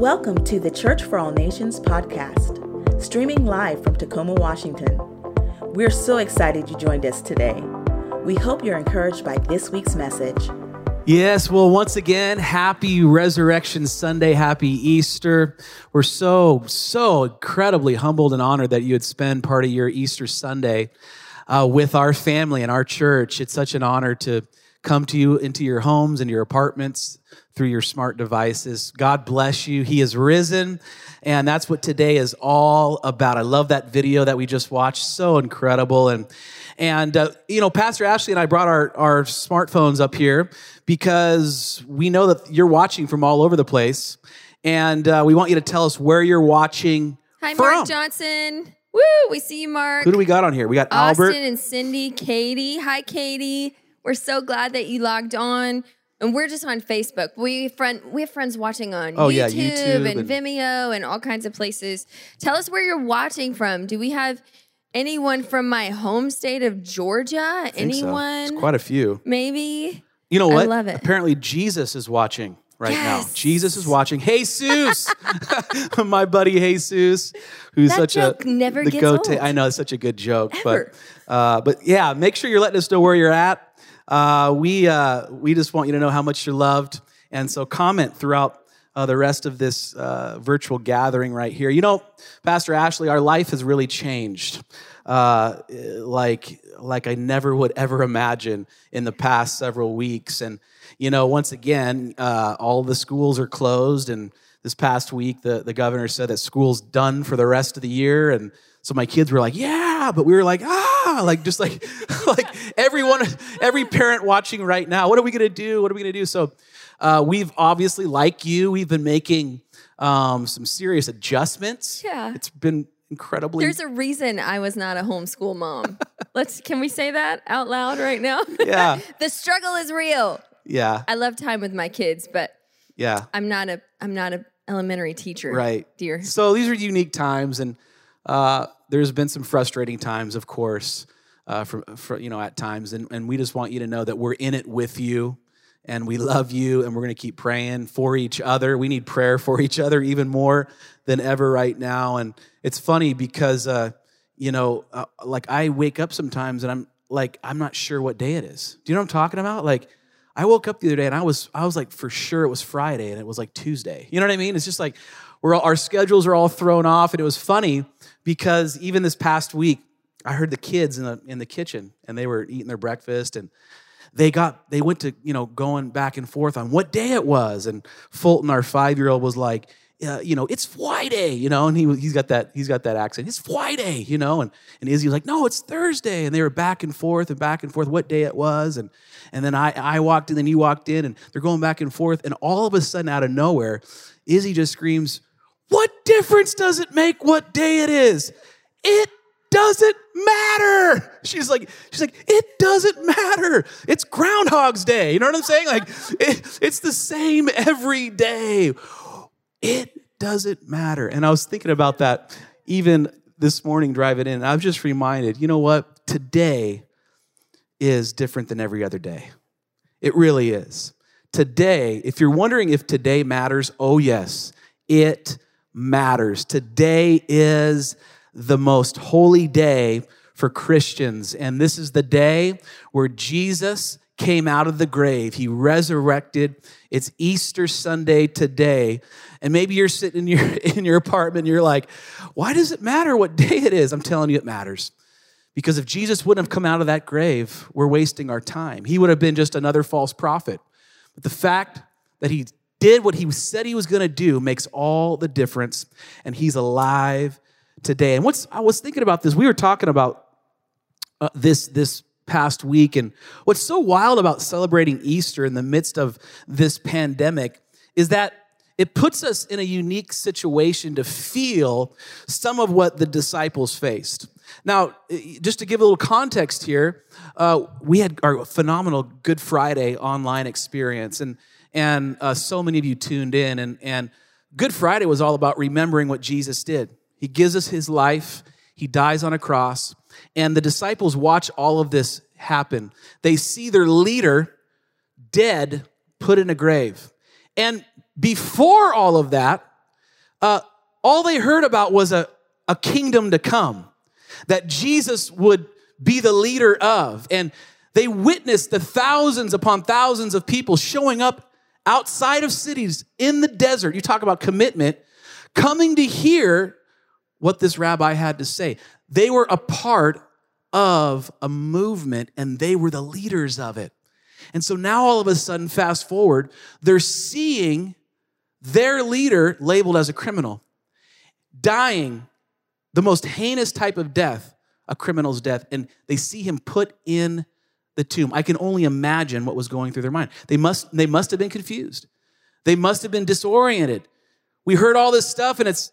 Welcome to the Church for All Nations podcast, streaming live from Tacoma, Washington. We're so excited you joined us today. We hope you're encouraged by this week's message. Yes, well, once again, happy Resurrection Sunday, happy Easter. We're so, so incredibly humbled and honored that you would spend part of your Easter Sunday uh, with our family and our church. It's such an honor to come to you into your homes and your apartments through your smart devices. God bless you. He is risen. And that's what today is all about. I love that video that we just watched. So incredible. And, and uh, you know, Pastor Ashley and I brought our, our smartphones up here because we know that you're watching from all over the place. And uh, we want you to tell us where you're watching Hi, from. Mark Johnson. Woo, we see you, Mark. Who do we got on here? We got Austin Albert. and Cindy, Katie. Hi, Katie. We're so glad that you logged on. And we're just on Facebook. We friend we have friends watching on Oh, YouTube, yeah, YouTube and, and- Vimeo and all kinds of places. Tell us where you're watching from. Do we have anyone from my home state of Georgia? So. Anyone? It's quite a few. Maybe. You know what? I love it. Apparently, Jesus is watching right now. Jesus is watching. Jesus, my buddy Jesus, who's That such joke a never the gets go-to- old. I know it's such a good joke, Ever. but uh, but yeah, make sure you're letting us know where you're at. Uh, we uh, we just want you to know how much you're loved, and so comment throughout. Uh, the rest of this uh, virtual gathering right here. You know, Pastor Ashley, our life has really changed. Uh, like like I never would ever imagine in the past several weeks. And you know, once again, uh, all the schools are closed. And this past week, the the governor said that school's done for the rest of the year. And so my kids were like, "Yeah," but we were like, "Ah!" Like just like like everyone, every parent watching right now. What are we gonna do? What are we gonna do? So. Uh, we've obviously, like you, we've been making um, some serious adjustments. Yeah. it's been incredibly. There's a reason I was not a homeschool mom. Let's can we say that out loud right now? Yeah. the struggle is real. yeah, I love time with my kids, but yeah. I'm not a I'm not a elementary teacher. Right. Dear. So these are unique times, and uh, there's been some frustrating times, of course, uh, for, for you know at times, and, and we just want you to know that we're in it with you, and we love you, and we're going to keep praying for each other. We need prayer for each other even more than ever right now, and it's funny because uh, you know, uh, like I wake up sometimes and I'm like I'm not sure what day it is. Do you know what I'm talking about? Like. I woke up the other day and I was I was like for sure it was Friday and it was like Tuesday. You know what I mean? It's just like we're all, our schedules are all thrown off. And it was funny because even this past week I heard the kids in the in the kitchen and they were eating their breakfast and they got they went to you know going back and forth on what day it was. And Fulton our 5-year-old was like uh, you know, it's Friday, you know, and he he's got that he's got that accent. It's Friday, you know, and and Izzy was like, no, it's Thursday, and they were back and forth and back and forth what day it was, and and then I I walked in, and you walked in, and they're going back and forth, and all of a sudden, out of nowhere, Izzy just screams, "What difference does it make what day it is? It doesn't matter." She's like, she's like, it doesn't matter. It's Groundhog's Day. You know what I'm saying? Like, it, it's the same every day. It doesn't matter. And I was thinking about that even this morning driving in. I was just reminded, you know what? Today is different than every other day. It really is. Today, if you're wondering if today matters, oh yes, it matters. Today is the most holy day for Christians. And this is the day where Jesus came out of the grave. He resurrected. It's Easter Sunday today. And maybe you're sitting in your in your apartment you're like, "Why does it matter what day it is?" I'm telling you it matters. Because if Jesus wouldn't have come out of that grave, we're wasting our time. He would have been just another false prophet. But the fact that he did what he said he was going to do makes all the difference and he's alive today. And what's I was thinking about this, we were talking about uh, this this past week and what's so wild about celebrating Easter in the midst of this pandemic is that it puts us in a unique situation to feel some of what the disciples faced. Now, just to give a little context here, uh, we had our phenomenal Good Friday online experience, and and uh, so many of you tuned in, and and Good Friday was all about remembering what Jesus did. He gives us His life. He dies on a cross, and the disciples watch all of this happen. They see their leader dead, put in a grave, and before all of that, uh, all they heard about was a, a kingdom to come that Jesus would be the leader of. And they witnessed the thousands upon thousands of people showing up outside of cities in the desert. You talk about commitment, coming to hear what this rabbi had to say. They were a part of a movement and they were the leaders of it. And so now all of a sudden, fast forward, they're seeing their leader labeled as a criminal, dying the most heinous type of death, a criminal's death, and they see him put in the tomb. I can only imagine what was going through their mind. They must, they must have been confused. They must have been disoriented. We heard all this stuff and it's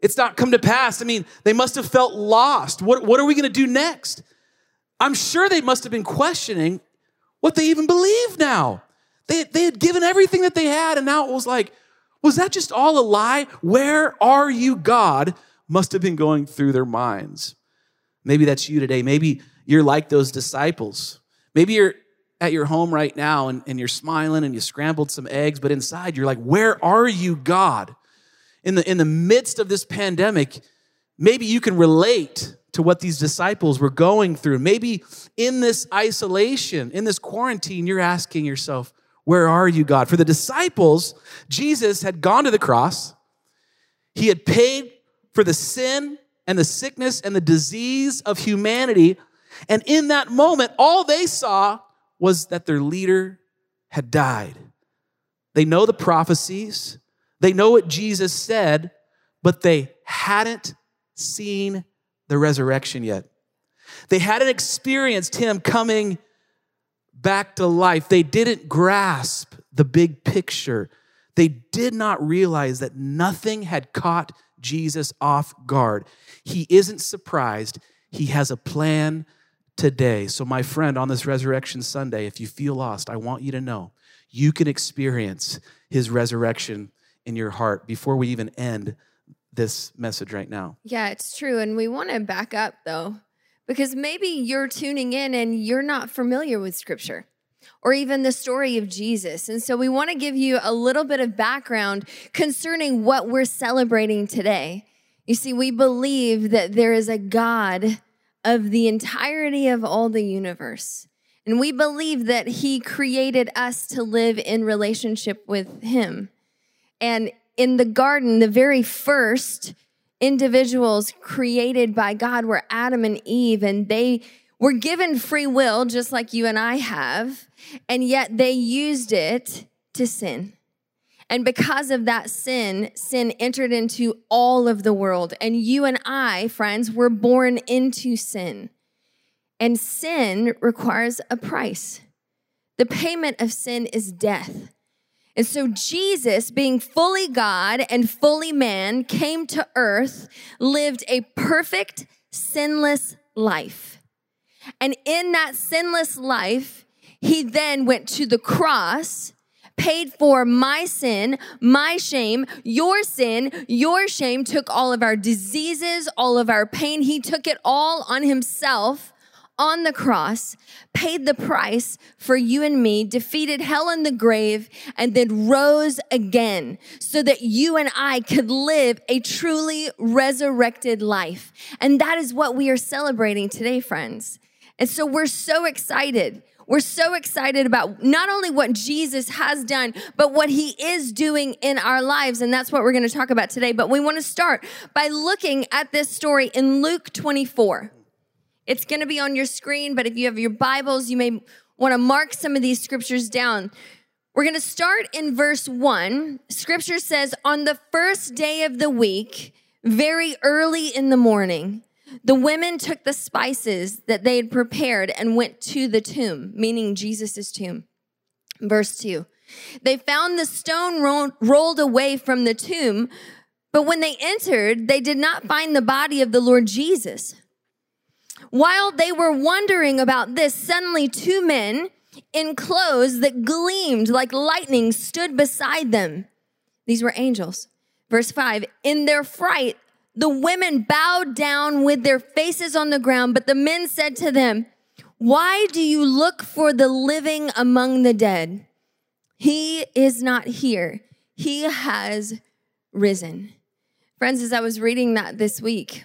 it's not come to pass. I mean, they must have felt lost. What, what are we going to do next? I'm sure they must have been questioning what they even believe now. They, they had given everything that they had, and now it was like, was that just all a lie? Where are you, God? Must have been going through their minds. Maybe that's you today. Maybe you're like those disciples. Maybe you're at your home right now and, and you're smiling and you scrambled some eggs, but inside you're like, Where are you, God? In the, in the midst of this pandemic, maybe you can relate to what these disciples were going through. Maybe in this isolation, in this quarantine, you're asking yourself, Where are you, God? For the disciples, Jesus had gone to the cross, He had paid for the sin and the sickness and the disease of humanity. And in that moment, all they saw was that their leader had died. They know the prophecies, they know what Jesus said, but they hadn't seen the resurrection yet. They hadn't experienced him coming back to life. They didn't grasp the big picture. They did not realize that nothing had caught Jesus off guard. He isn't surprised. He has a plan today. So, my friend, on this Resurrection Sunday, if you feel lost, I want you to know you can experience his resurrection in your heart before we even end this message right now. Yeah, it's true. And we want to back up though, because maybe you're tuning in and you're not familiar with scripture or even the story of Jesus. And so we want to give you a little bit of background concerning what we're celebrating today. You see, we believe that there is a God of the entirety of all the universe. And we believe that he created us to live in relationship with him. And in the garden, the very first individuals created by God were Adam and Eve, and they were given free will, just like you and I have, and yet they used it to sin. And because of that sin, sin entered into all of the world. And you and I, friends, were born into sin. And sin requires a price. The payment of sin is death. And so Jesus, being fully God and fully man, came to earth, lived a perfect, sinless life. And in that sinless life, he then went to the cross, paid for my sin, my shame, your sin, your shame, took all of our diseases, all of our pain. He took it all on himself on the cross, paid the price for you and me, defeated hell and the grave, and then rose again so that you and I could live a truly resurrected life. And that is what we are celebrating today, friends. And so we're so excited. We're so excited about not only what Jesus has done, but what he is doing in our lives. And that's what we're going to talk about today. But we want to start by looking at this story in Luke 24. It's going to be on your screen, but if you have your Bibles, you may want to mark some of these scriptures down. We're going to start in verse 1. Scripture says, On the first day of the week, very early in the morning, the women took the spices that they had prepared and went to the tomb, meaning Jesus' tomb. Verse 2. They found the stone ro- rolled away from the tomb, but when they entered, they did not find the body of the Lord Jesus. While they were wondering about this, suddenly two men in clothes that gleamed like lightning stood beside them. These were angels. Verse 5 In their fright, the women bowed down with their faces on the ground, but the men said to them, Why do you look for the living among the dead? He is not here, he has risen. Friends, as I was reading that this week,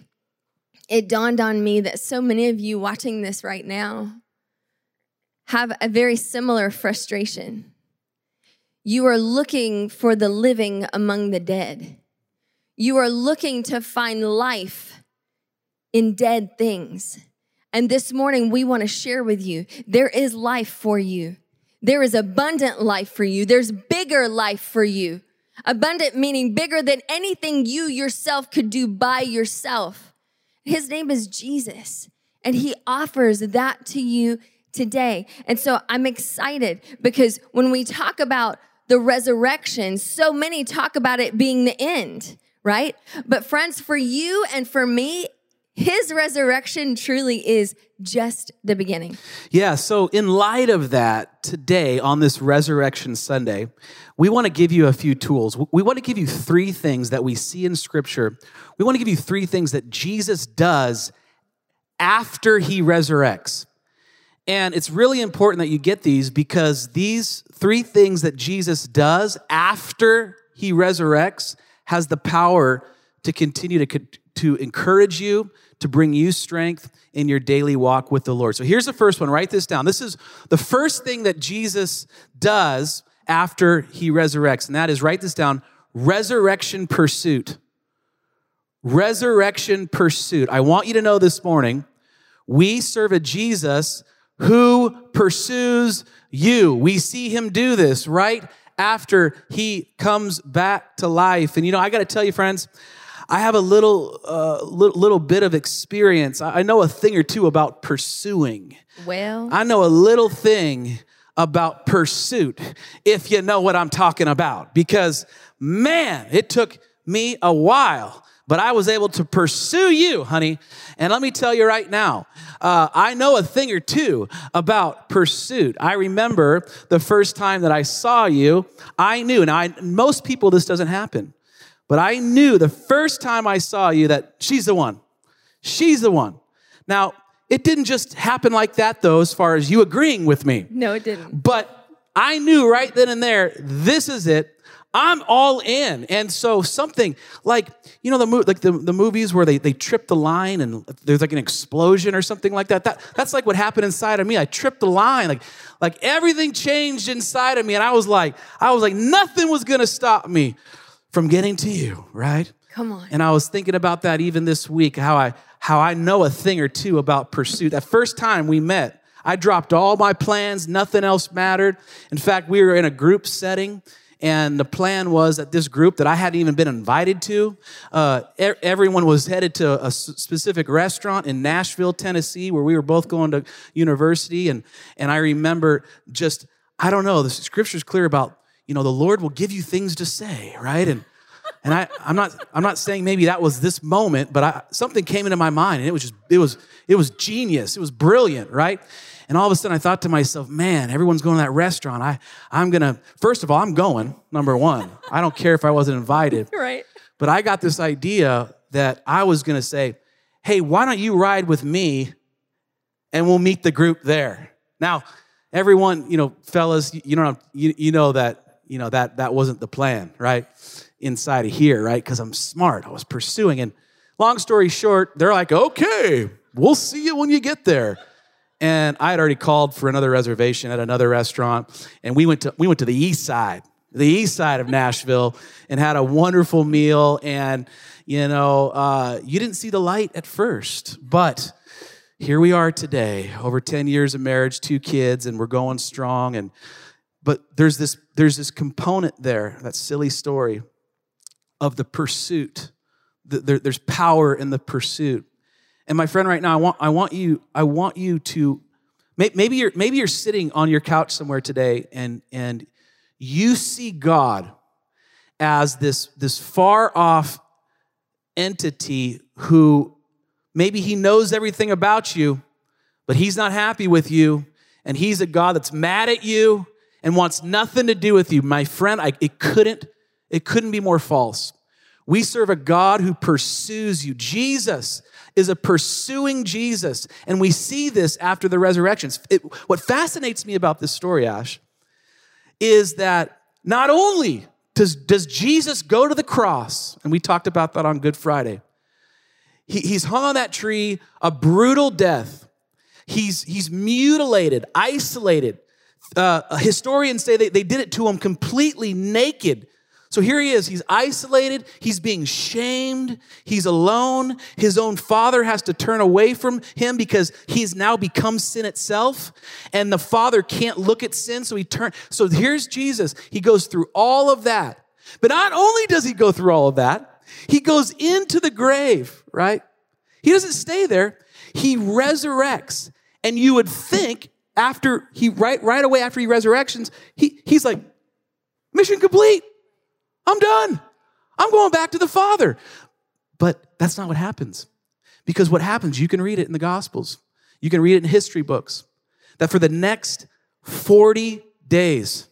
it dawned on me that so many of you watching this right now have a very similar frustration. You are looking for the living among the dead. You are looking to find life in dead things. And this morning, we want to share with you there is life for you. There is abundant life for you. There's bigger life for you. Abundant meaning bigger than anything you yourself could do by yourself. His name is Jesus, and He offers that to you today. And so I'm excited because when we talk about the resurrection, so many talk about it being the end, right? But friends, for you and for me, his resurrection truly is just the beginning. Yeah, so in light of that, today on this Resurrection Sunday, we want to give you a few tools. We want to give you three things that we see in Scripture. We want to give you three things that Jesus does after he resurrects. And it's really important that you get these because these three things that Jesus does after he resurrects has the power to continue to, to encourage you, to bring you strength in your daily walk with the Lord. So here's the first one. Write this down. This is the first thing that Jesus does after he resurrects, and that is write this down resurrection pursuit. Resurrection pursuit. I want you to know this morning we serve a Jesus who pursues you. We see him do this right after he comes back to life. And you know, I got to tell you, friends, I have a little, uh, little, little bit of experience. I know a thing or two about pursuing. Well, I know a little thing about pursuit, if you know what I'm talking about. Because man, it took me a while but I was able to pursue you, honey. And let me tell you right now, uh, I know a thing or two about pursuit. I remember the first time that I saw you, I knew, and I, most people this doesn't happen, but I knew the first time I saw you that she's the one. She's the one. Now, it didn't just happen like that, though, as far as you agreeing with me. No, it didn't. But I knew right then and there, this is it. I'm all in. And so something like, you know, the, like the, the movies where they, they trip the line and there's like an explosion or something like that. that. That's like what happened inside of me. I tripped the line. Like, like everything changed inside of me. And I was like, I was like, nothing was going to stop me from getting to you, right? Come on. And I was thinking about that even this week, how I, how I know a thing or two about pursuit. That first time we met, I dropped all my plans. Nothing else mattered. In fact, we were in a group setting and the plan was that this group that I hadn't even been invited to, uh, er- everyone was headed to a specific restaurant in Nashville, Tennessee, where we were both going to university. And, and I remember just, I don't know, the scripture's clear about, you know, the Lord will give you things to say, right? And, and I, I'm not, I'm not saying maybe that was this moment, but I, something came into my mind and it was just, it was, it was genius. It was brilliant, right? And all of a sudden I thought to myself, man, everyone's going to that restaurant. I, I'm going to, first of all, I'm going, number one. I don't care if I wasn't invited. Right. But I got this idea that I was going to say, hey, why don't you ride with me and we'll meet the group there? Now, everyone, you know, fellas, you know, you, you know that, you know, that, that wasn't the plan, right? Inside of here, right? Because I'm smart. I was pursuing. And long story short, they're like, okay, we'll see you when you get there and I had already called for another reservation at another restaurant, and we went to we went to the east side, the east side of Nashville, and had a wonderful meal. And you know, uh, you didn't see the light at first, but here we are today, over ten years of marriage, two kids, and we're going strong. And but there's this there's this component there, that silly story of the pursuit. There's power in the pursuit. And my friend, right now, I want, I want you, I want you to, maybe you're, maybe you're sitting on your couch somewhere today and, and you see God as this, this far off entity who maybe he knows everything about you, but he's not happy with you. And he's a God that's mad at you and wants nothing to do with you. My friend, I, it couldn't, it couldn't be more false. We serve a God who pursues you. Jesus is a pursuing Jesus. And we see this after the resurrections. It, what fascinates me about this story, Ash, is that not only does, does Jesus go to the cross? And we talked about that on Good Friday. He, he's hung on that tree, a brutal death. He's, he's mutilated, isolated. Uh, historians say they, they did it to him completely naked. So here he is. He's isolated. He's being shamed. He's alone. His own father has to turn away from him because he's now become sin itself. And the father can't look at sin. So he turns. So here's Jesus. He goes through all of that. But not only does he go through all of that, he goes into the grave, right? He doesn't stay there. He resurrects. And you would think after he, right, right away after he resurrections, he, he's like, mission complete. I'm done. I'm going back to the Father. But that's not what happens. Because what happens, you can read it in the Gospels, you can read it in history books, that for the next 40 days,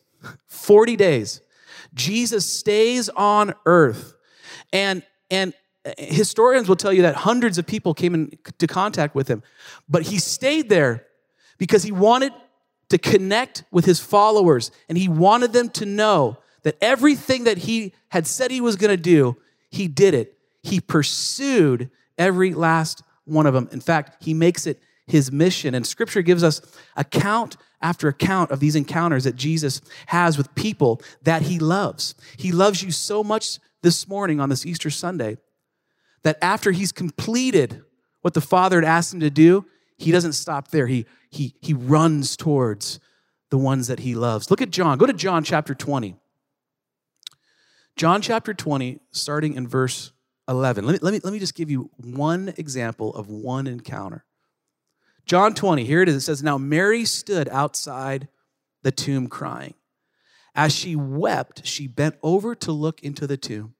40 days, Jesus stays on earth. And, and historians will tell you that hundreds of people came into contact with him. But he stayed there because he wanted to connect with his followers and he wanted them to know that everything that he had said he was going to do, he did it. He pursued every last one of them. In fact, he makes it his mission. And scripture gives us account after account of these encounters that Jesus has with people that he loves. He loves you so much this morning on this Easter Sunday that after he's completed what the Father had asked him to do, he doesn't stop there. He, he, he runs towards the ones that he loves. Look at John. Go to John chapter 20. John chapter 20, starting in verse 11. Let me, let me, let me just give you one example of one encounter. John 20, here it is. It says, Now Mary stood outside the tomb crying. As she wept, she bent over to look into the tomb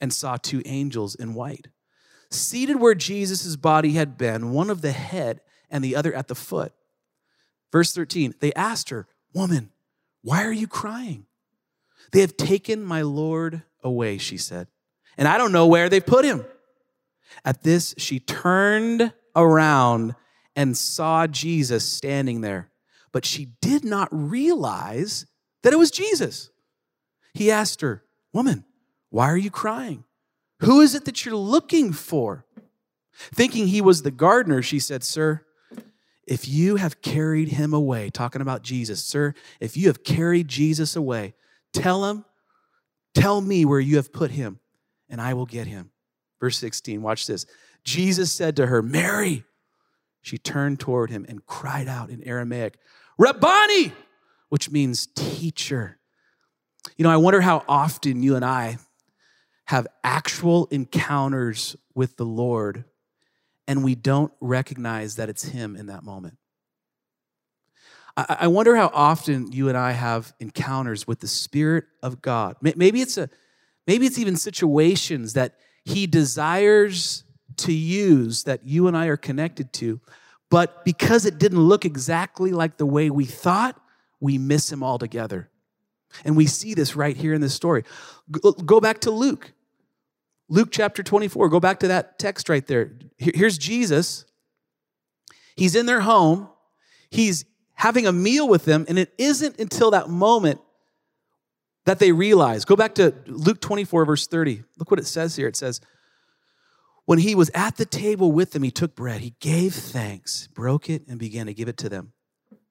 and saw two angels in white. Seated where Jesus' body had been, one of the head and the other at the foot. Verse 13, they asked her, Woman, why are you crying? They have taken my Lord away, she said, and I don't know where they put him. At this, she turned around and saw Jesus standing there, but she did not realize that it was Jesus. He asked her, Woman, why are you crying? Who is it that you're looking for? Thinking he was the gardener, she said, Sir, if you have carried him away, talking about Jesus, sir, if you have carried Jesus away, Tell him, tell me where you have put him, and I will get him. Verse 16, watch this. Jesus said to her, Mary. She turned toward him and cried out in Aramaic, Rabboni, which means teacher. You know, I wonder how often you and I have actual encounters with the Lord and we don't recognize that it's Him in that moment. I wonder how often you and I have encounters with the Spirit of God. Maybe it's a, maybe it's even situations that He desires to use that you and I are connected to, but because it didn't look exactly like the way we thought, we miss Him altogether. And we see this right here in this story. Go back to Luke. Luke chapter 24. Go back to that text right there. Here's Jesus. He's in their home. He's having a meal with them, and it isn't until that moment that they realize. Go back to Luke 24, verse 30. Look what it says here. It says, When he was at the table with them, he took bread, he gave thanks, broke it, and began to give it to them.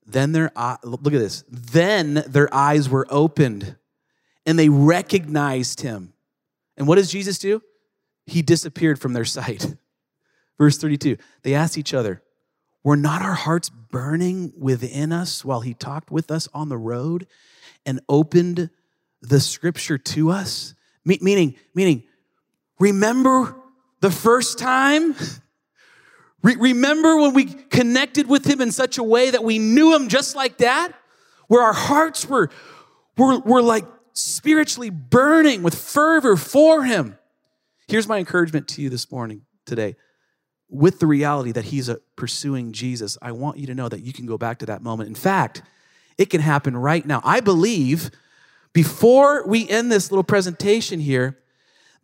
Then their look at this. Then their eyes were opened and they recognized him. And what does Jesus do? He disappeared from their sight. Verse 32. They asked each other, were not our hearts burning within us while he talked with us on the road and opened the scripture to us? Me- meaning, meaning, remember the first time? Re- remember when we connected with him in such a way that we knew him just like that? Where our hearts were, were, were like spiritually burning with fervor for him. Here's my encouragement to you this morning, today with the reality that he's uh, pursuing Jesus, I want you to know that you can go back to that moment. In fact, it can happen right now. I believe before we end this little presentation here,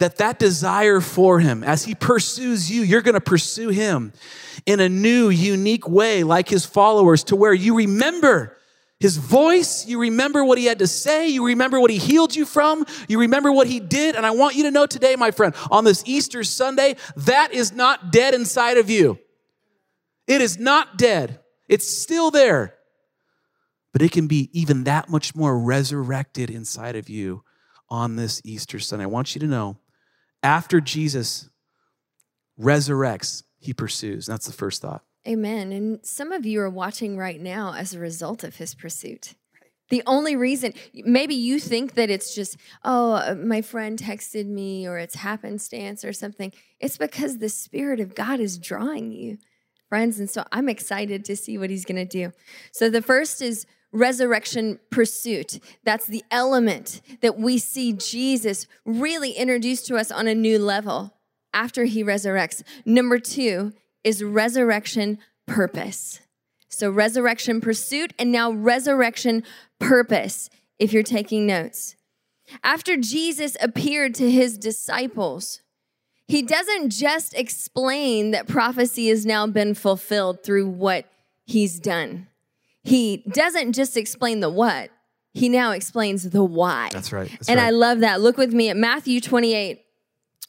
that that desire for him as he pursues you you're going to pursue him in a new unique way like his followers to where you remember his voice, you remember what he had to say, you remember what he healed you from, you remember what he did. And I want you to know today, my friend, on this Easter Sunday, that is not dead inside of you. It is not dead, it's still there. But it can be even that much more resurrected inside of you on this Easter Sunday. I want you to know after Jesus resurrects, he pursues. That's the first thought. Amen. And some of you are watching right now as a result of his pursuit. The only reason, maybe you think that it's just, oh, uh, my friend texted me or it's happenstance or something. It's because the Spirit of God is drawing you, friends. And so I'm excited to see what he's going to do. So the first is resurrection pursuit. That's the element that we see Jesus really introduce to us on a new level after he resurrects. Number two is resurrection purpose. So, resurrection pursuit and now resurrection purpose, if you're taking notes. After Jesus appeared to his disciples, he doesn't just explain that prophecy has now been fulfilled through what he's done. He doesn't just explain the what, he now explains the why. That's right. That's and right. I love that. Look with me at Matthew 28,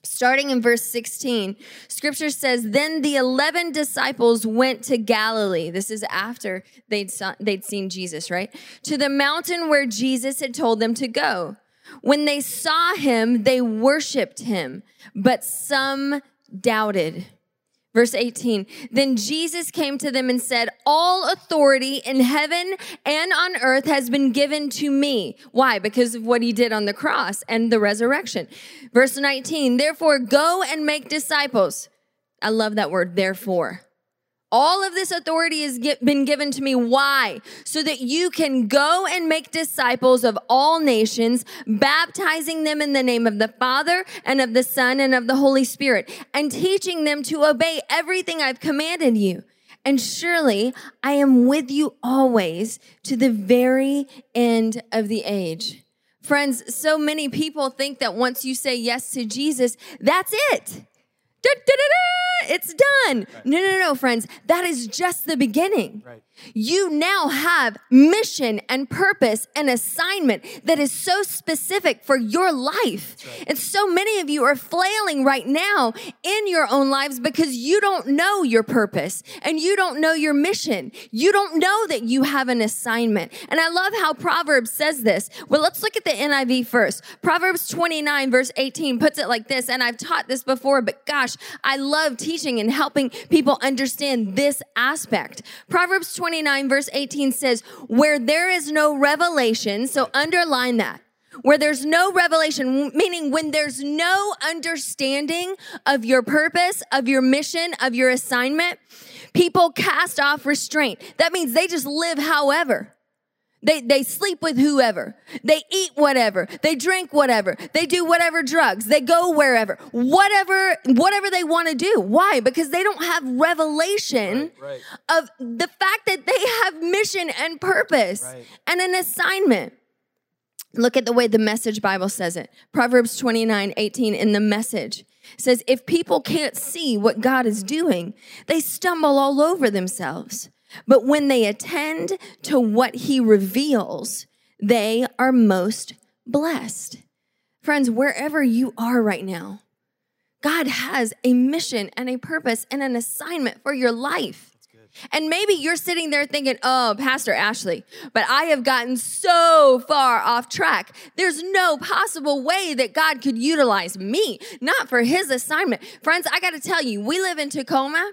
Starting in verse 16, scripture says, Then the 11 disciples went to Galilee. This is after they'd, saw, they'd seen Jesus, right? To the mountain where Jesus had told them to go. When they saw him, they worshiped him, but some doubted. Verse 18, then Jesus came to them and said, All authority in heaven and on earth has been given to me. Why? Because of what he did on the cross and the resurrection. Verse 19, therefore go and make disciples. I love that word, therefore. All of this authority has been given to me. Why? So that you can go and make disciples of all nations, baptizing them in the name of the Father and of the Son and of the Holy Spirit, and teaching them to obey everything I've commanded you. And surely I am with you always to the very end of the age. Friends, so many people think that once you say yes to Jesus, that's it. Da, da, da, it's done. Right. No, no, no, friends. That is just the beginning. Right. You now have mission and purpose and assignment that is so specific for your life. Right. And so many of you are flailing right now in your own lives because you don't know your purpose and you don't know your mission. You don't know that you have an assignment. And I love how Proverbs says this. Well, let's look at the NIV first. Proverbs 29, verse 18 puts it like this. And I've taught this before, but gosh, I love teaching and helping people understand this aspect. Proverbs 29, verse 18 says, Where there is no revelation, so underline that. Where there's no revelation, meaning when there's no understanding of your purpose, of your mission, of your assignment, people cast off restraint. That means they just live however. They, they sleep with whoever. They eat whatever. They drink whatever. They do whatever drugs. They go wherever. Whatever, whatever they want to do. Why? Because they don't have revelation right, right. of the fact that they have mission and purpose right. and an assignment. Look at the way the message Bible says it. Proverbs 29, 18 in the message says, if people can't see what God is doing, they stumble all over themselves. But when they attend to what he reveals, they are most blessed. Friends, wherever you are right now, God has a mission and a purpose and an assignment for your life. And maybe you're sitting there thinking, oh, Pastor Ashley, but I have gotten so far off track. There's no possible way that God could utilize me, not for his assignment. Friends, I got to tell you, we live in Tacoma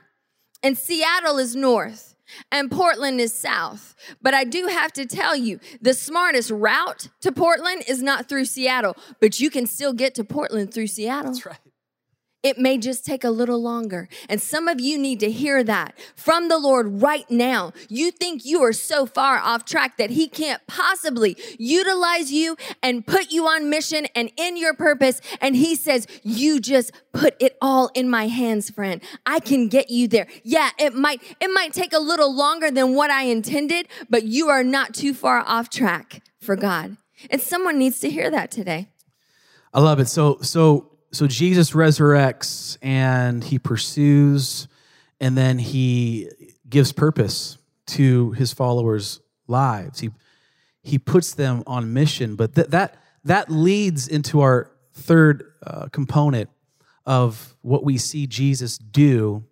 and Seattle is north and Portland is south. But I do have to tell you, the smartest route to Portland is not through Seattle, but you can still get to Portland through Seattle. That's right. It may just take a little longer. And some of you need to hear that from the Lord right now. You think you are so far off track that He can't possibly utilize you and put you on mission and in your purpose. And He says, You just put it all in my hands, friend. I can get you there. Yeah, it might, it might take a little longer than what I intended, but you are not too far off track for God. And someone needs to hear that today. I love it. So, so so Jesus resurrects and he pursues and then he gives purpose to his followers' lives. He he puts them on mission. But th- that that leads into our third uh, component of what we see Jesus do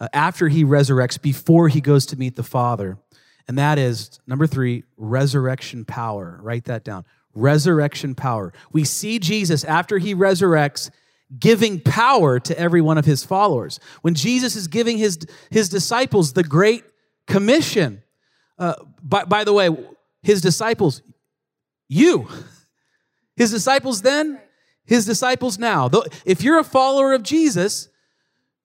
uh, after he resurrects, before he goes to meet the Father. And that is number three, resurrection power. Write that down. Resurrection power. We see Jesus after he resurrects giving power to every one of his followers. When Jesus is giving his, his disciples the Great Commission, uh, by, by the way, his disciples, you, his disciples then, his disciples now. If you're a follower of Jesus,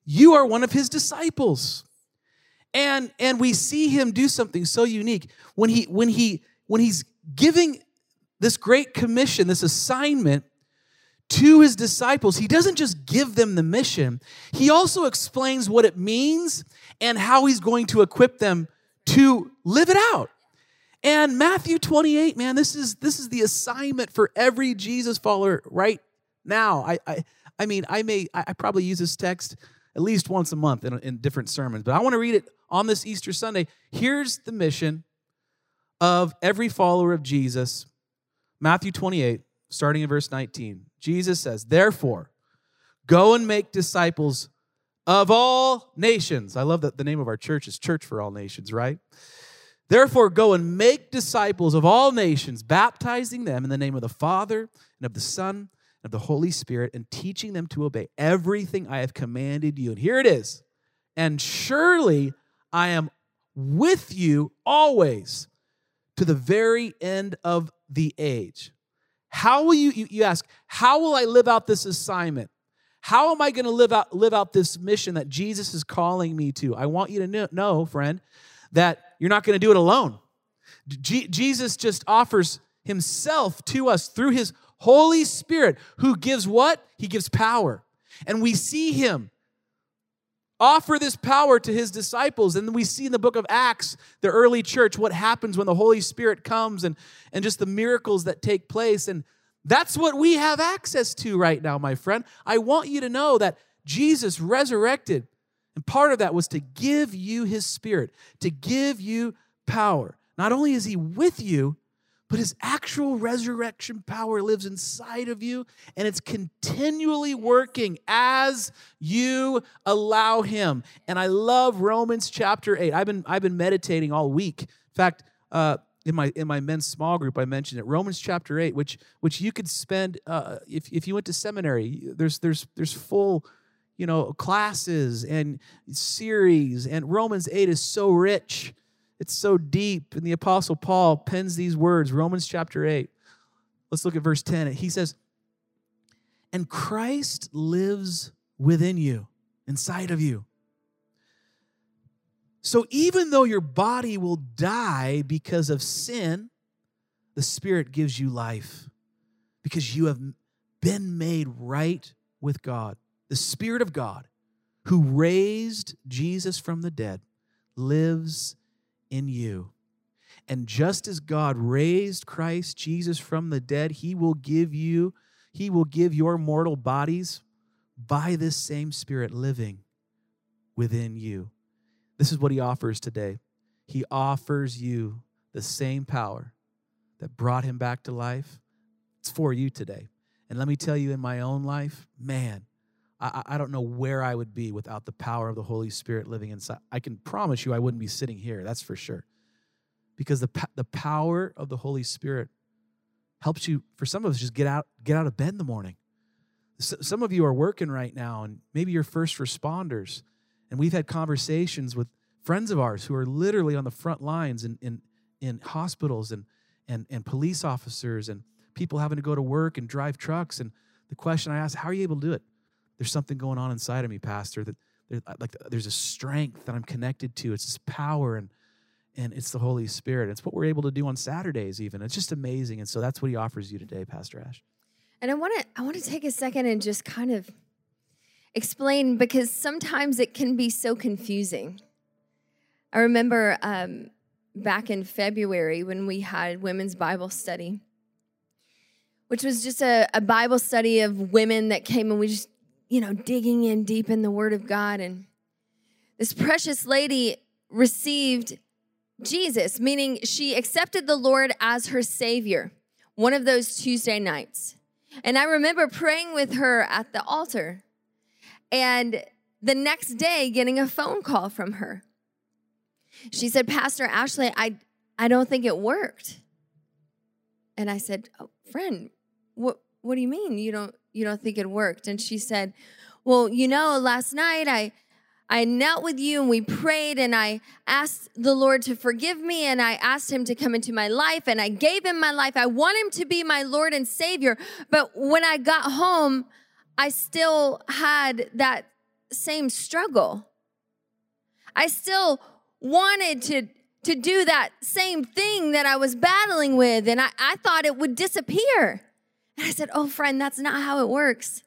you are one of his disciples. And and we see him do something so unique when he when he when he's giving this great commission, this assignment to his disciples, he doesn't just give them the mission, he also explains what it means and how he's going to equip them to live it out. And Matthew 28, man, this is this is the assignment for every Jesus follower right now. I I, I mean, I may I, probably use this text at least once a month in, in different sermons, but I want to read it on this Easter Sunday. Here's the mission of every follower of Jesus. Matthew 28, starting in verse 19. Jesus says, Therefore, go and make disciples of all nations. I love that the name of our church is Church for All Nations, right? Therefore, go and make disciples of all nations, baptizing them in the name of the Father and of the Son and of the Holy Spirit, and teaching them to obey everything I have commanded you. And here it is. And surely I am with you always to the very end of the age. How will you, you, you ask, how will I live out this assignment? How am I going to live out, live out this mission that Jesus is calling me to? I want you to know, know friend, that you're not going to do it alone. G- Jesus just offers himself to us through his Holy Spirit, who gives what? He gives power. And we see him offer this power to his disciples. And we see in the book of Acts, the early church, what happens when the Holy Spirit comes and, and just the miracles that take place. And that's what we have access to right now, my friend. I want you to know that Jesus resurrected and part of that was to give you his spirit, to give you power. Not only is he with you, but his actual resurrection power lives inside of you, and it's continually working as you allow him. And I love Romans chapter 8. I've been, I've been meditating all week. In fact, uh, in my in my men's small group, I mentioned it. Romans chapter eight, which which you could spend uh, if if you went to seminary. There's there's there's full you know, classes and series. And Romans 8 is so rich, it's so deep. And the Apostle Paul pens these words, Romans chapter 8. Let's look at verse 10. He says, And Christ lives within you, inside of you. So even though your body will die because of sin, the Spirit gives you life because you have been made right with God. The Spirit of God, who raised Jesus from the dead, lives in you. And just as God raised Christ Jesus from the dead, he will give you, he will give your mortal bodies by this same Spirit living within you. This is what he offers today. He offers you the same power that brought him back to life. It's for you today. And let me tell you, in my own life, man, I, I don't know where I would be without the power of the Holy Spirit living inside. I can promise you I wouldn't be sitting here, that's for sure. Because the, the power of the Holy Spirit helps you, for some of us, just get out, get out of bed in the morning. Some of you are working right now, and maybe you're first responders. And we've had conversations with friends of ours who are literally on the front lines in, in, in hospitals and, and, and police officers and people having to go to work and drive trucks. And the question I ask, how are you able to do it? There's something going on inside of me, Pastor, that like there's a strength that I'm connected to. It's this power and and it's the Holy Spirit. It's what we're able to do on Saturdays, even. It's just amazing. And so that's what he offers you today, Pastor Ash. And I want to I want to take a second and just kind of explain because sometimes it can be so confusing. I remember um, back in February when we had women's Bible study, which was just a, a Bible study of women that came and we just you know, digging in deep in the Word of God. And this precious lady received Jesus, meaning she accepted the Lord as her Savior one of those Tuesday nights. And I remember praying with her at the altar. And the next day, getting a phone call from her. She said, Pastor Ashley, I, I don't think it worked. And I said, oh, friend, what, what do you mean you don't, you don't think it worked? And she said, well, you know, last night I, I knelt with you and we prayed and I asked the Lord to forgive me and I asked him to come into my life and I gave him my life. I want him to be my Lord and Savior. But when I got home, I still had that same struggle. I still wanted to to do that same thing that I was battling with, and I, I thought it would disappear. And I said, Oh, friend, that's not how it works.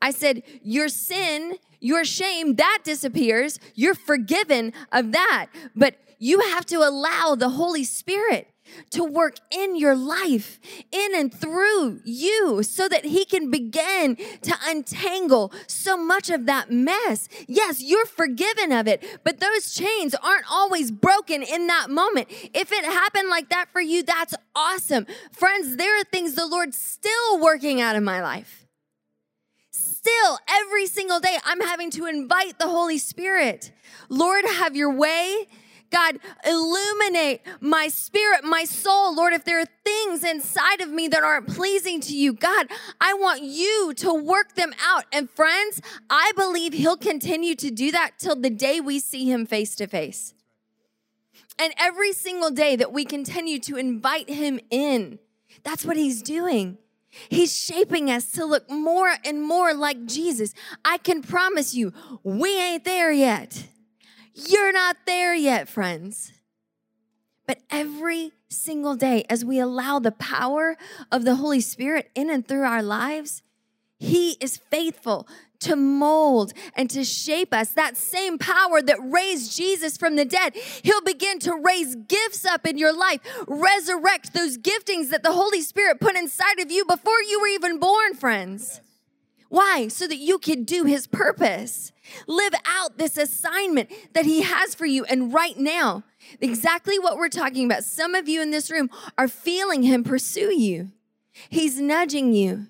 I said, Your sin, your shame, that disappears. You're forgiven of that. But you have to allow the Holy Spirit to work in your life, in and through you, so that He can begin to untangle so much of that mess. Yes, you're forgiven of it, but those chains aren't always broken in that moment. If it happened like that for you, that's awesome. Friends, there are things the Lord's still working out of my life still every single day I'm having to invite the Holy Spirit. Lord, have your way. God, illuminate my spirit, my soul. Lord, if there are things inside of me that aren't pleasing to you, God, I want you to work them out. And friends, I believe He'll continue to do that till the day we see Him face to face. And every single day that we continue to invite Him in, that's what He's doing. He's shaping us to look more and more like Jesus. I can promise you, we ain't there yet. You're not there yet, friends. But every single day, as we allow the power of the Holy Spirit in and through our lives, He is faithful to mold and to shape us. That same power that raised Jesus from the dead, He'll begin to raise gifts up in your life, resurrect those giftings that the Holy Spirit put inside of you before you were even born, friends. Why? So that you can do His purpose. Live out this assignment that He has for you. And right now, exactly what we're talking about, some of you in this room are feeling Him pursue you. He's nudging you.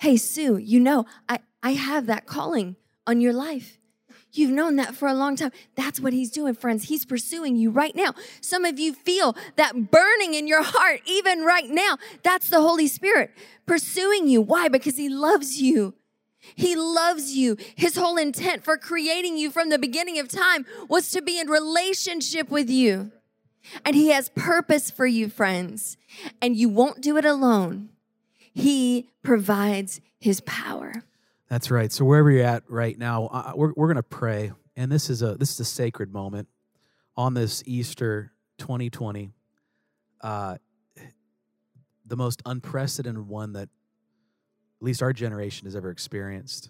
Hey, Sue, you know, I, I have that calling on your life. You've known that for a long time. That's what he's doing, friends. He's pursuing you right now. Some of you feel that burning in your heart, even right now. That's the Holy Spirit pursuing you. Why? Because he loves you. He loves you. His whole intent for creating you from the beginning of time was to be in relationship with you. And he has purpose for you, friends. And you won't do it alone. He provides his power. That's right. So wherever you're at right now, uh, we're we're going to pray, and this is a this is a sacred moment on this Easter 2020, uh, the most unprecedented one that at least our generation has ever experienced.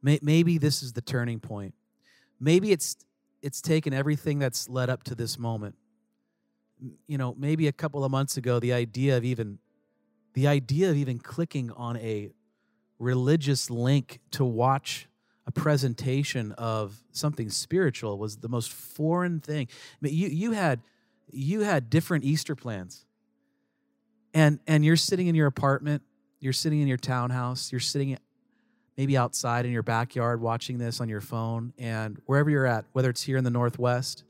Maybe this is the turning point. Maybe it's it's taken everything that's led up to this moment. You know, maybe a couple of months ago, the idea of even the idea of even clicking on a religious link to watch a presentation of something spiritual was the most foreign thing. I mean, you you had you had different Easter plans. And and you're sitting in your apartment, you're sitting in your townhouse, you're sitting maybe outside in your backyard watching this on your phone and wherever you're at, whether it's here in the northwest,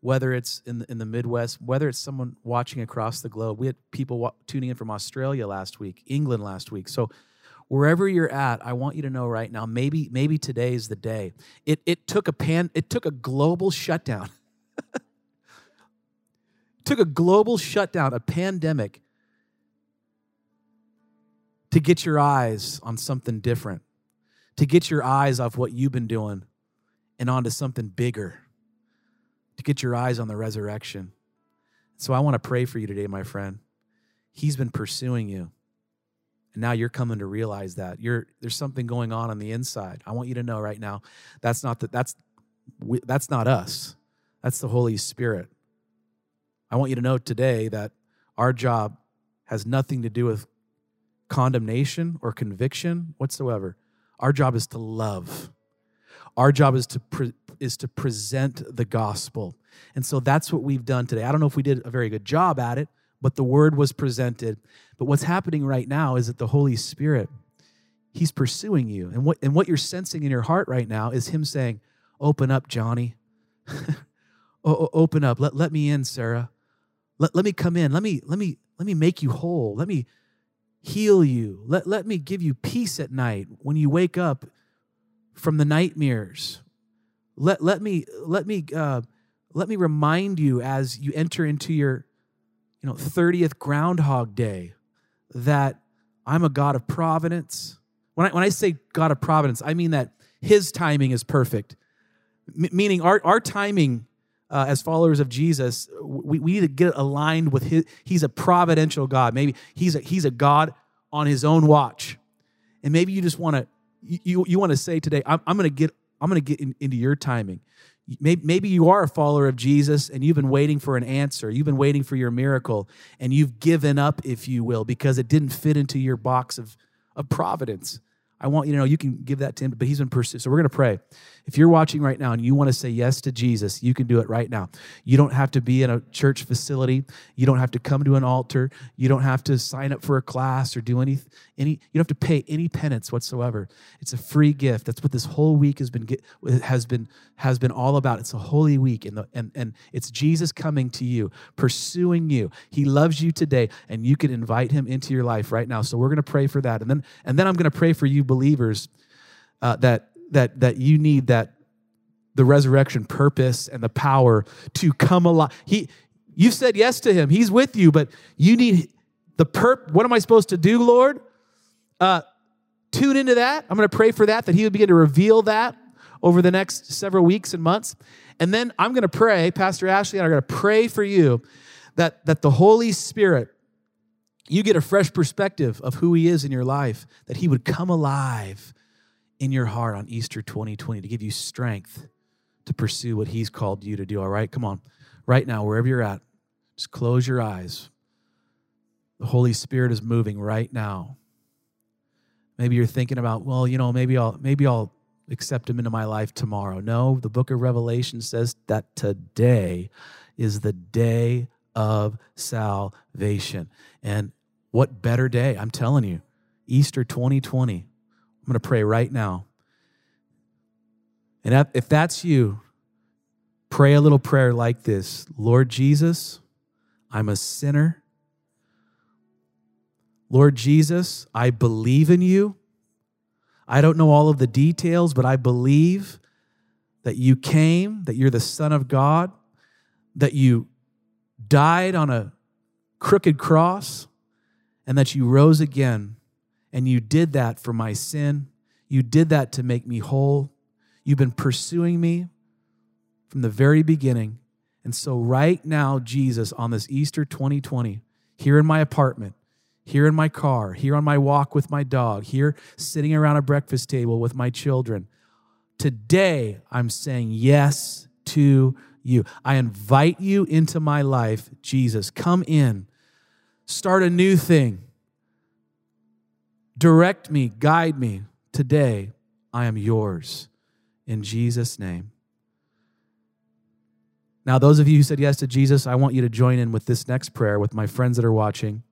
whether it's in the, in the Midwest, whether it's someone watching across the globe. We had people tuning in from Australia last week, England last week. So wherever you're at, I want you to know right now, maybe maybe today is the day. It it took a pan it took a global shutdown. took a global shutdown, a pandemic to get your eyes on something different. To get your eyes off what you've been doing and onto something bigger. To get your eyes on the resurrection. So I want to pray for you today, my friend. He's been pursuing you. And now you're coming to realize that you're there's something going on on the inside. I want you to know right now that's not that that's that's not us. That's the Holy Spirit. I want you to know today that our job has nothing to do with condemnation or conviction whatsoever. Our job is to love. Our job is to pre- is to present the gospel And so that's what we've done today. I don't know if we did a very good job at it, but the word was presented. But what's happening right now is that the Holy Spirit, He's pursuing you. And what, and what you're sensing in your heart right now is Him saying, Open up, Johnny. open up. Let, let me in, Sarah. Let, let me come in. Let me, let me, let me make you whole. Let me heal you. Let, let me give you peace at night when you wake up from the nightmares. Let, let me, let me, uh, let me remind you as you enter into your you know 30th groundhog day that i'm a god of providence when i, when I say god of providence i mean that his timing is perfect M- meaning our, our timing uh, as followers of jesus we, we need to get aligned with his he's a providential god maybe he's a, he's a god on his own watch and maybe you just want to you, you want to say today i'm, I'm going to get i'm going to get in, into your timing Maybe maybe you are a follower of Jesus and you've been waiting for an answer. You've been waiting for your miracle and you've given up, if you will, because it didn't fit into your box of, of providence. I want you to know you can give that to him, but he's been pursued. So we're going to pray. If you're watching right now and you want to say yes to Jesus, you can do it right now. You don't have to be in a church facility. You don't have to come to an altar. You don't have to sign up for a class or do any any. You don't have to pay any penance whatsoever. It's a free gift. That's what this whole week has been has been has been all about. It's a holy week, and the and and it's Jesus coming to you, pursuing you. He loves you today, and you can invite him into your life right now. So we're going to pray for that, and then and then I'm going to pray for you believers uh, that that that you need that the resurrection purpose and the power to come alive. He you said yes to him. He's with you, but you need the perp. What am I supposed to do, Lord? Uh, tune into that. I'm going to pray for that, that He would begin to reveal that over the next several weeks and months. And then I'm going to pray, Pastor Ashley and I are going to pray for you that, that the Holy Spirit you get a fresh perspective of who he is in your life, that he would come alive in your heart on Easter 2020 to give you strength to pursue what he's called you to do. All right, come on. Right now, wherever you're at, just close your eyes. The Holy Spirit is moving right now. Maybe you're thinking about, well, you know, maybe I'll maybe I'll accept him into my life tomorrow. No, the book of Revelation says that today is the day of salvation. And what better day? I'm telling you, Easter 2020. I'm going to pray right now. And if that's you, pray a little prayer like this Lord Jesus, I'm a sinner. Lord Jesus, I believe in you. I don't know all of the details, but I believe that you came, that you're the Son of God, that you died on a crooked cross, and that you rose again and you did that for my sin. You did that to make me whole. You've been pursuing me from the very beginning. And so, right now, Jesus, on this Easter 2020, here in my apartment, here in my car, here on my walk with my dog, here sitting around a breakfast table with my children, today I'm saying yes to you. I invite you into my life, Jesus. Come in start a new thing. Direct me, guide me. Today, I am yours. In Jesus' name. Now, those of you who said yes to Jesus, I want you to join in with this next prayer with my friends that are watching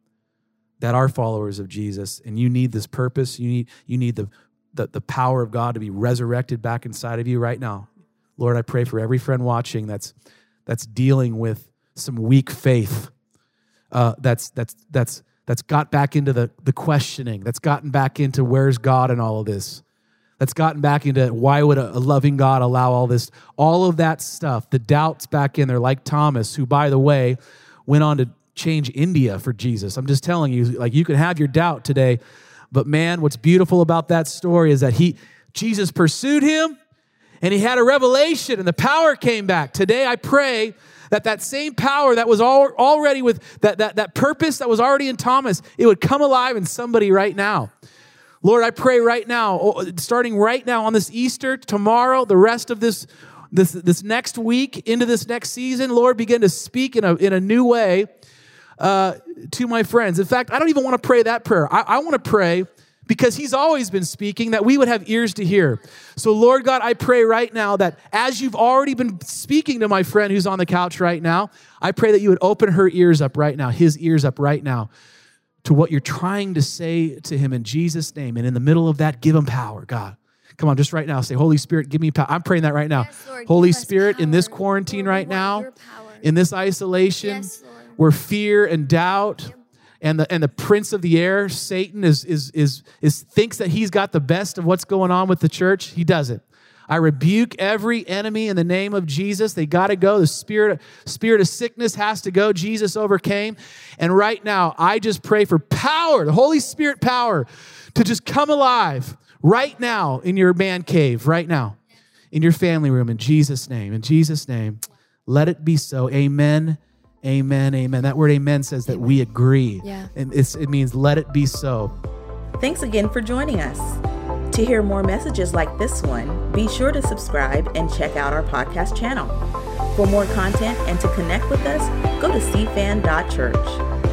that are followers of Jesus. And you need this purpose. You need, you need the, the, the power of God to be resurrected back inside of you right now. Lord, I pray for every friend watching that's, that's dealing with some weak faith uh, that's that's that's that's got back into the the questioning, that's gotten back into where's God in all of this, that's gotten back into why would a, a loving God allow all this, all of that stuff, the doubts back in there, like Thomas, who by the way went on to change India for Jesus. I'm just telling you, like you can have your doubt today, but man, what's beautiful about that story is that he Jesus pursued him and he had a revelation and the power came back. Today I pray that that same power that was all, already with that, that, that purpose that was already in Thomas, it would come alive in somebody right now. Lord, I pray right now, oh, starting right now on this Easter, tomorrow, the rest of this, this, this next week, into this next season, Lord, begin to speak in a, in a new way uh, to my friends. In fact, I don't even want to pray that prayer. I, I want to pray because he's always been speaking, that we would have ears to hear. So, Lord God, I pray right now that as you've already been speaking to my friend who's on the couch right now, I pray that you would open her ears up right now, his ears up right now to what you're trying to say to him in Jesus' name. And in the middle of that, give him power, God. Come on, just right now, say, Holy Spirit, give me power. I'm praying that right now. Yes, Lord, Holy Spirit, in this quarantine Lord, right now, in this isolation, Yes, where fear and doubt and the and the prince of the air, Satan, is is is is thinks that he's got the best of what's going on with the church. He doesn't. I rebuke every enemy in the name of Jesus. They got to go. The spirit, spirit of sickness has to go. Jesus overcame. And right now, I just pray for power, the Holy Spirit power, to just come alive right now in your man cave, right now, in your family room, in Jesus' name. In Jesus' name, let it be so. Amen. Amen. Amen. That word amen says that we agree. Yeah. And it means let it be so. Thanks again for joining us. To hear more messages like this one, be sure to subscribe and check out our podcast channel. For more content and to connect with us, go to cfan.church.